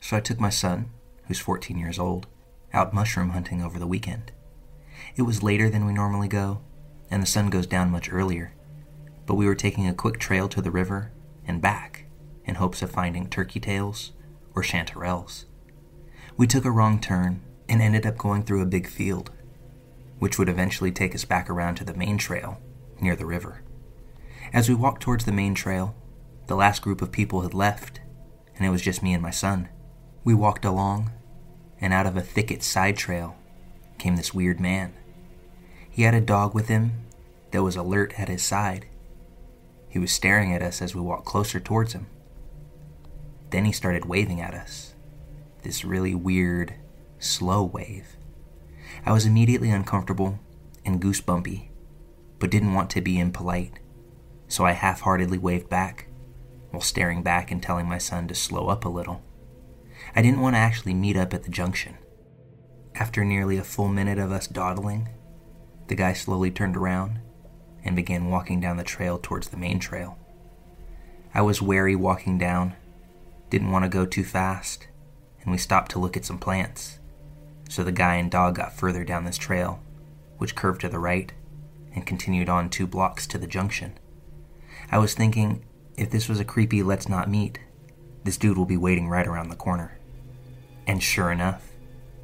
so I took my son, who's 14 years old, out mushroom hunting over the weekend. It was later than we normally go, and the sun goes down much earlier, but we were taking a quick trail to the river and back in hopes of finding turkey tails or chanterelles. We took a wrong turn and ended up going through a big field, which would eventually take us back around to the main trail near the river. As we walked towards the main trail, the last group of people had left, and it was just me and my son. We walked along, and out of a thicket side trail came this weird man. He had a dog with him that was alert at his side. He was staring at us as we walked closer towards him. Then he started waving at us. This really weird, slow wave. I was immediately uncomfortable and goosebumpy, but didn't want to be impolite, so I half heartedly waved back while staring back and telling my son to slow up a little. I didn't want to actually meet up at the junction. After nearly a full minute of us dawdling, the guy slowly turned around and began walking down the trail towards the main trail. I was wary walking down, didn't want to go too fast, and we stopped to look at some plants. So the guy and dog got further down this trail, which curved to the right and continued on two blocks to the junction. I was thinking if this was a creepy let's not meet, this dude will be waiting right around the corner. And sure enough,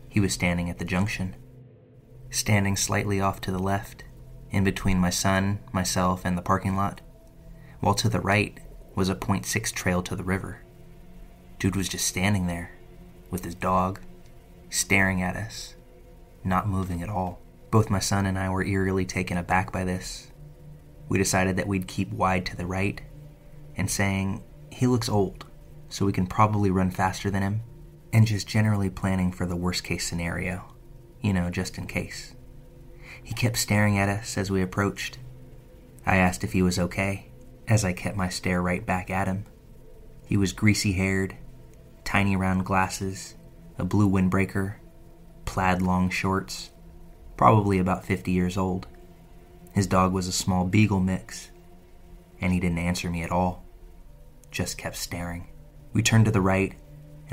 he was standing at the junction, standing slightly off to the left, in between my son, myself, and the parking lot, while to the right was a .6 trail to the river. Dude was just standing there, with his dog, staring at us, not moving at all. Both my son and I were eerily taken aback by this. We decided that we'd keep wide to the right and saying, he looks old, so we can probably run faster than him, and just generally planning for the worst case scenario, you know, just in case. He kept staring at us as we approached. I asked if he was okay, as I kept my stare right back at him. He was greasy haired, tiny round glasses, a blue windbreaker, plaid long shorts, probably about 50 years old. His dog was a small beagle mix, and he didn't answer me at all just kept staring. We turned to the right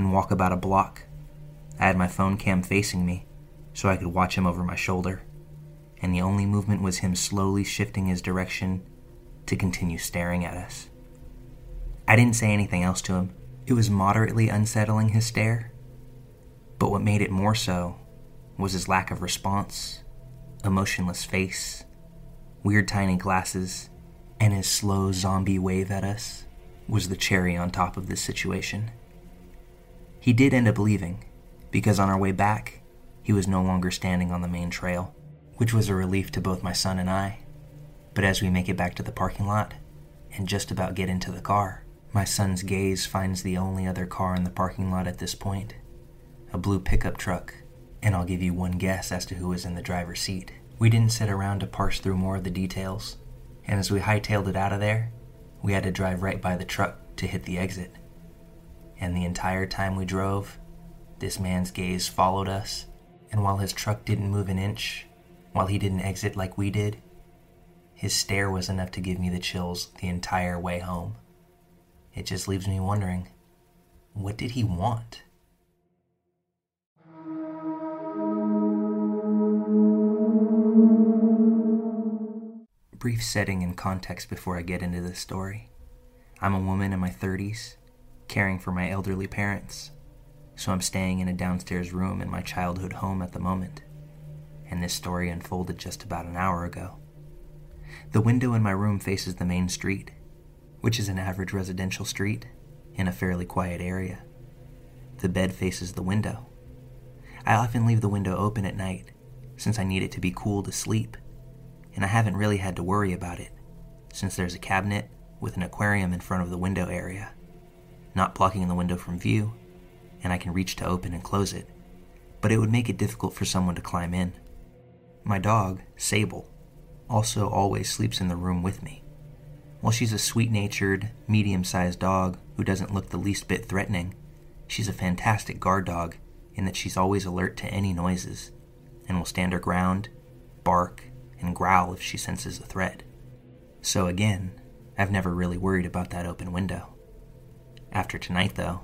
and walk about a block. I had my phone cam facing me so I could watch him over my shoulder, and the only movement was him slowly shifting his direction to continue staring at us. I didn't say anything else to him. It was moderately unsettling his stare, but what made it more so was his lack of response, emotionless face, weird tiny glasses, and his slow zombie wave at us was the cherry on top of this situation. He did end up leaving, because on our way back, he was no longer standing on the main trail, which was a relief to both my son and I. But as we make it back to the parking lot and just about get into the car, my son's gaze finds the only other car in the parking lot at this point a blue pickup truck, and I'll give you one guess as to who was in the driver's seat. We didn't sit around to parse through more of the details, and as we hightailed it out of there, we had to drive right by the truck to hit the exit. And the entire time we drove, this man's gaze followed us, and while his truck didn't move an inch, while he didn't exit like we did, his stare was enough to give me the chills the entire way home. It just leaves me wondering what did he want? brief setting and context before I get into this story. I'm a woman in my 30s, caring for my elderly parents, so I'm staying in a downstairs room in my childhood home at the moment, and this story unfolded just about an hour ago. The window in my room faces the main street, which is an average residential street in a fairly quiet area. The bed faces the window. I often leave the window open at night since I need it to be cool to sleep and I haven't really had to worry about it, since there's a cabinet with an aquarium in front of the window area, not blocking the window from view, and I can reach to open and close it, but it would make it difficult for someone to climb in. My dog, Sable, also always sleeps in the room with me. While she's a sweet natured, medium sized dog who doesn't look the least bit threatening, she's a fantastic guard dog in that she's always alert to any noises and will stand her ground, bark, and growl if she senses a threat. So again, I've never really worried about that open window. After tonight, though,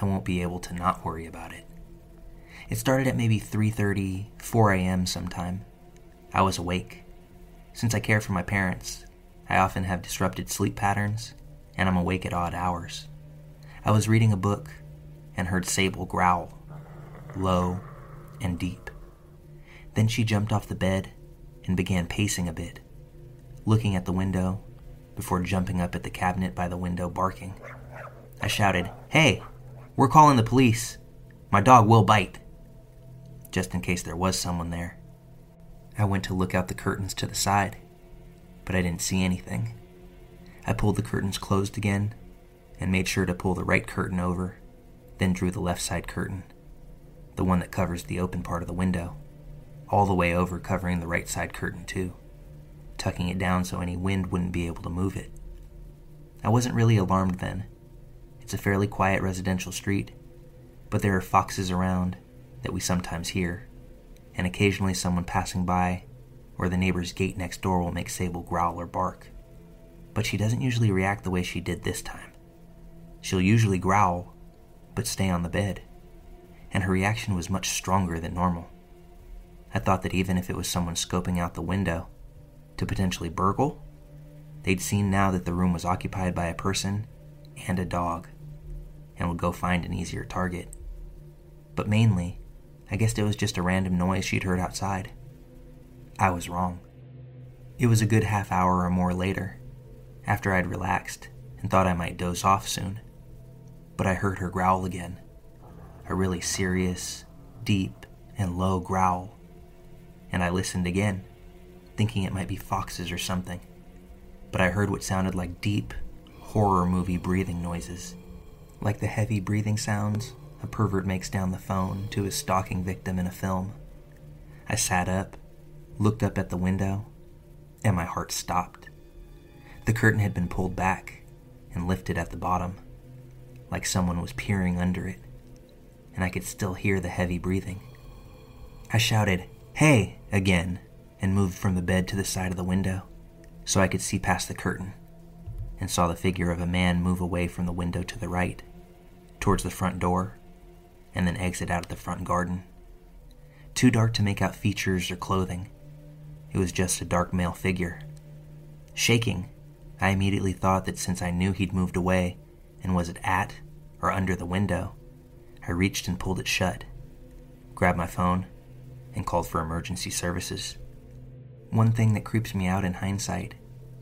I won't be able to not worry about it. It started at maybe 3:30, 4 a.m. sometime. I was awake. Since I care for my parents, I often have disrupted sleep patterns, and I'm awake at odd hours. I was reading a book and heard Sable growl, low and deep. Then she jumped off the bed and began pacing a bit, looking at the window before jumping up at the cabinet by the window barking. I shouted, Hey, we're calling the police. My dog will bite. Just in case there was someone there. I went to look out the curtains to the side, but I didn't see anything. I pulled the curtains closed again and made sure to pull the right curtain over, then drew the left side curtain, the one that covers the open part of the window, all the way over covering the right side curtain too, tucking it down so any wind wouldn't be able to move it. I wasn't really alarmed then. It's a fairly quiet residential street, but there are foxes around that we sometimes hear, and occasionally someone passing by or the neighbor's gate next door will make Sable growl or bark. But she doesn't usually react the way she did this time. She'll usually growl, but stay on the bed, and her reaction was much stronger than normal. I thought that even if it was someone scoping out the window to potentially burgle, they'd seen now that the room was occupied by a person and a dog, and would go find an easier target. But mainly, I guessed it was just a random noise she'd heard outside. I was wrong. It was a good half hour or more later, after I'd relaxed and thought I might doze off soon. But I heard her growl again. A really serious, deep, and low growl. And I listened again, thinking it might be foxes or something. But I heard what sounded like deep, horror movie breathing noises, like the heavy breathing sounds a pervert makes down the phone to his stalking victim in a film. I sat up, looked up at the window, and my heart stopped. The curtain had been pulled back and lifted at the bottom, like someone was peering under it, and I could still hear the heavy breathing. I shouted, Hey! again, and moved from the bed to the side of the window so I could see past the curtain, and saw the figure of a man move away from the window to the right, towards the front door and then exit out of the front garden. Too dark to make out features or clothing. It was just a dark male figure. Shaking, I immediately thought that since I knew he'd moved away and was it at or under the window, I reached and pulled it shut, grabbed my phone, and called for emergency services. One thing that creeps me out in hindsight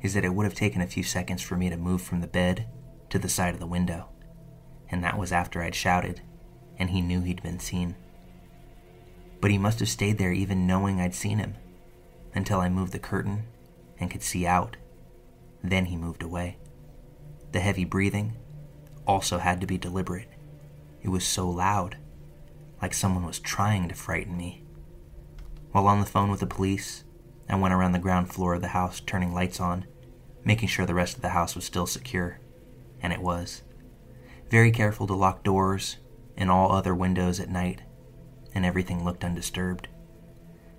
is that it would have taken a few seconds for me to move from the bed to the side of the window, and that was after I'd shouted and he knew he'd been seen. But he must have stayed there even knowing I'd seen him, until I moved the curtain and could see out. Then he moved away. The heavy breathing also had to be deliberate. It was so loud, like someone was trying to frighten me. While on the phone with the police, I went around the ground floor of the house turning lights on, making sure the rest of the house was still secure. And it was. Very careful to lock doors and all other windows at night, and everything looked undisturbed.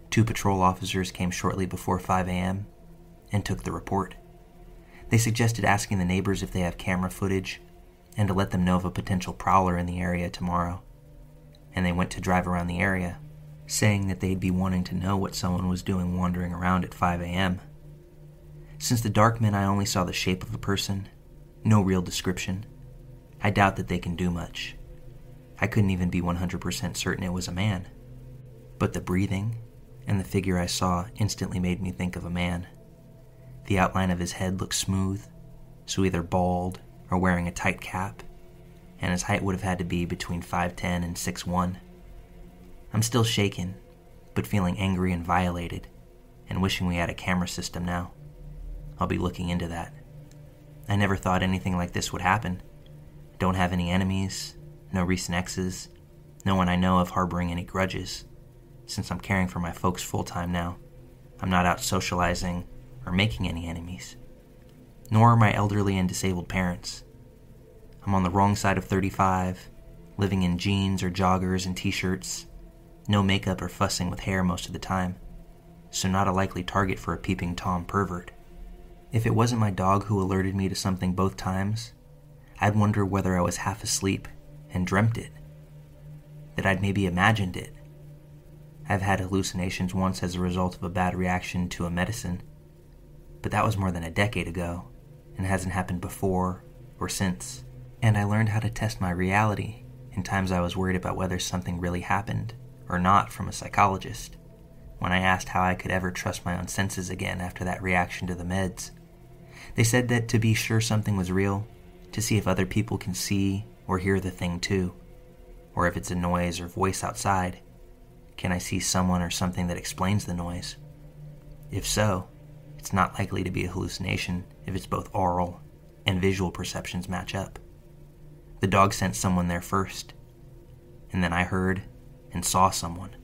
Two patrol officers came shortly before 5 a.m. and took the report. They suggested asking the neighbors if they have camera footage and to let them know of a potential prowler in the area tomorrow. And they went to drive around the area, saying that they'd be wanting to know what someone was doing wandering around at 5 a.m. Since the dark men I only saw the shape of a person, no real description, I doubt that they can do much. I couldn't even be 100% certain it was a man. But the breathing and the figure I saw instantly made me think of a man. The outline of his head looked smooth, so either bald or wearing a tight cap, and his height would have had to be between 5'10 and 6'1. I'm still shaken, but feeling angry and violated, and wishing we had a camera system now. I'll be looking into that. I never thought anything like this would happen. Don't have any enemies, no recent exes, no one I know of harboring any grudges. Since I'm caring for my folks full time now, I'm not out socializing or making any enemies. Nor are my elderly and disabled parents. I'm on the wrong side of 35, living in jeans or joggers and t shirts, no makeup or fussing with hair most of the time, so not a likely target for a peeping Tom pervert. If it wasn't my dog who alerted me to something both times, I'd wonder whether I was half asleep and dreamt it, that I'd maybe imagined it. I've had hallucinations once as a result of a bad reaction to a medicine, but that was more than a decade ago and hasn't happened before or since. And I learned how to test my reality in times I was worried about whether something really happened or not from a psychologist. When I asked how I could ever trust my own senses again after that reaction to the meds, they said that to be sure something was real, to see if other people can see or hear the thing too, or if it's a noise or voice outside. Can I see someone or something that explains the noise? If so, it's not likely to be a hallucination if it's both aural and visual perceptions match up. The dog sent someone there first, and then I heard and saw someone.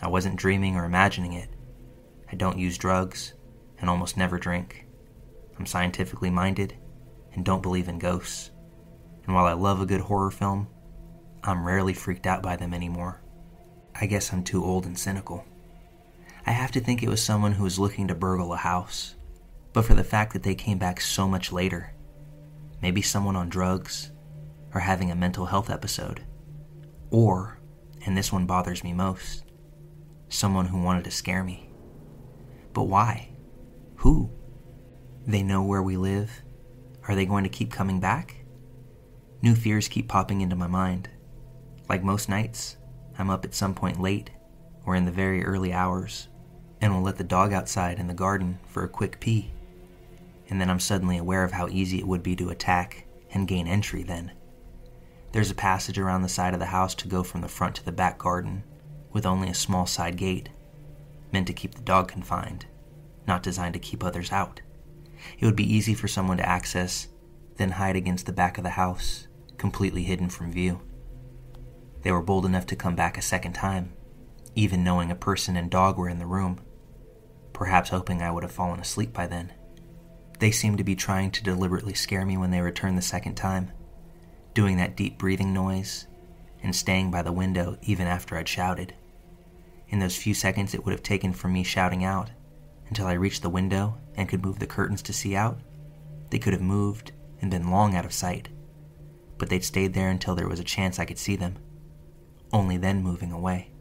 I wasn't dreaming or imagining it. I don't use drugs and almost never drink. I'm scientifically minded and don't believe in ghosts. And while I love a good horror film, I'm rarely freaked out by them anymore. I guess I'm too old and cynical. I have to think it was someone who was looking to burgle a house, but for the fact that they came back so much later. Maybe someone on drugs, or having a mental health episode. Or, and this one bothers me most, someone who wanted to scare me. But why? Who? They know where we live. Are they going to keep coming back? New fears keep popping into my mind. Like most nights, I'm up at some point late or in the very early hours and will let the dog outside in the garden for a quick pee. And then I'm suddenly aware of how easy it would be to attack and gain entry then. There's a passage around the side of the house to go from the front to the back garden with only a small side gate, meant to keep the dog confined, not designed to keep others out. It would be easy for someone to access, then hide against the back of the house, completely hidden from view. They were bold enough to come back a second time, even knowing a person and dog were in the room, perhaps hoping I would have fallen asleep by then. They seemed to be trying to deliberately scare me when they returned the second time, doing that deep breathing noise and staying by the window even after I'd shouted. In those few seconds it would have taken from me shouting out until I reached the window and could move the curtains to see out, they could have moved and been long out of sight. But they'd stayed there until there was a chance I could see them, only then moving away.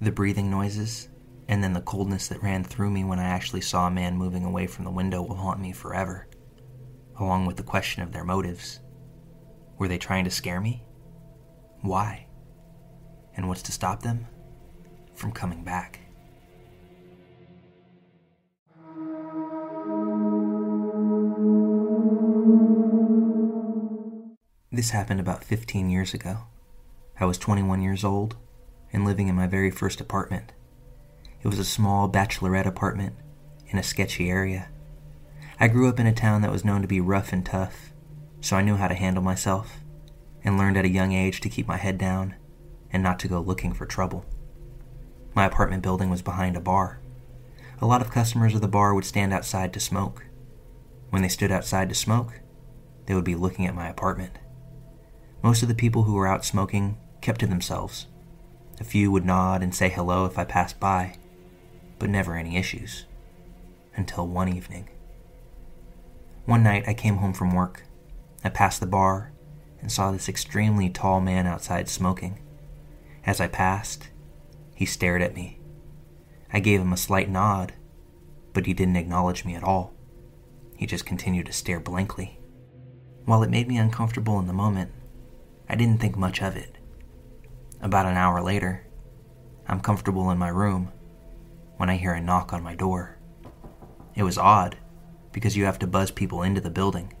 The breathing noises, and then the coldness that ran through me when I actually saw a man moving away from the window will haunt me forever, along with the question of their motives. Were they trying to scare me? Why? And what's to stop them from coming back? This happened about 15 years ago. I was 21 years old and living in my very first apartment. It was a small bachelorette apartment in a sketchy area. I grew up in a town that was known to be rough and tough, so I knew how to handle myself and learned at a young age to keep my head down and not to go looking for trouble. My apartment building was behind a bar. A lot of customers of the bar would stand outside to smoke. When they stood outside to smoke, they would be looking at my apartment. Most of the people who were out smoking kept to themselves. A few would nod and say hello if I passed by, but never any issues. Until one evening. One night I came home from work. I passed the bar and saw this extremely tall man outside smoking. As I passed, he stared at me. I gave him a slight nod, but he didn't acknowledge me at all. He just continued to stare blankly. While it made me uncomfortable in the moment, I didn't think much of it. About an hour later, I'm comfortable in my room when I hear a knock on my door. It was odd because you have to buzz people into the building.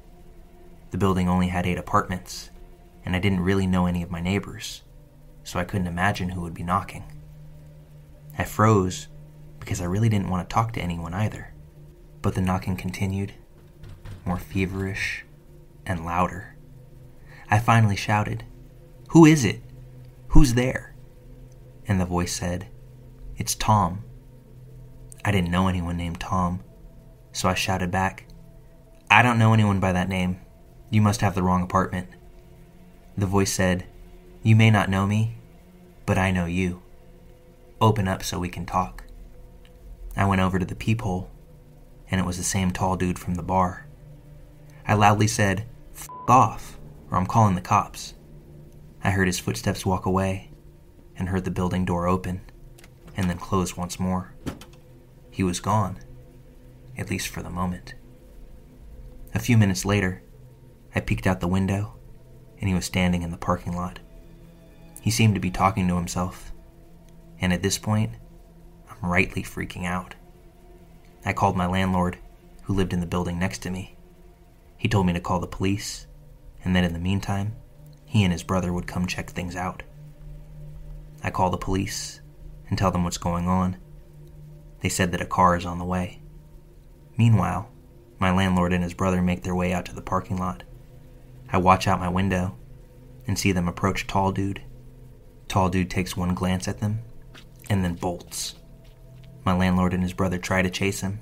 The building only had eight apartments, and I didn't really know any of my neighbors, so I couldn't imagine who would be knocking. I froze because I really didn't want to talk to anyone either, but the knocking continued, more feverish and louder. I finally shouted, Who is it? Who's there? And the voice said, It's Tom. I didn't know anyone named Tom, so I shouted back, I don't know anyone by that name. You must have the wrong apartment. The voice said, You may not know me, but I know you. Open up so we can talk. I went over to the peephole, and it was the same tall dude from the bar. I loudly said, F off, or I'm calling the cops. I heard his footsteps walk away and heard the building door open and then close once more. He was gone, at least for the moment. A few minutes later, I peeked out the window and he was standing in the parking lot. He seemed to be talking to himself, and at this point, I'm rightly freaking out. I called my landlord, who lived in the building next to me. He told me to call the police, and that in the meantime, he and his brother would come check things out. I call the police and tell them what's going on. They said that a car is on the way. Meanwhile, my landlord and his brother make their way out to the parking lot. I watch out my window and see them approach Tall Dude. Tall Dude takes one glance at them and then bolts. My landlord and his brother try to chase him,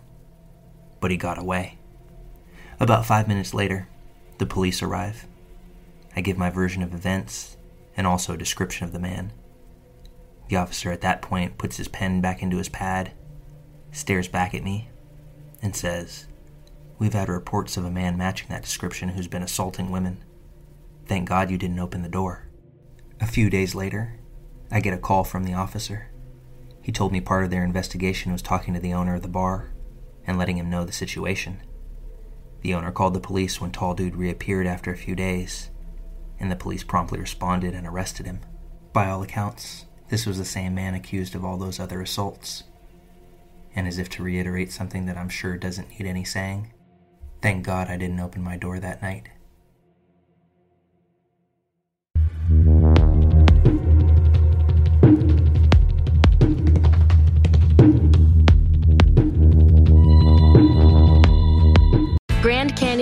but he got away. About five minutes later, the police arrive. I give my version of events and also a description of the man. The officer at that point puts his pen back into his pad, stares back at me, and says, We've had reports of a man matching that description who's been assaulting women. Thank God you didn't open the door. A few days later, I get a call from the officer. He told me part of their investigation was talking to the owner of the bar and letting him know the situation. The owner called the police when Tall Dude reappeared after a few days, and the police promptly responded and arrested him. By all accounts, this was the same man accused of all those other assaults. And as if to reiterate something that I'm sure doesn't need any saying, thank God I didn't open my door that night.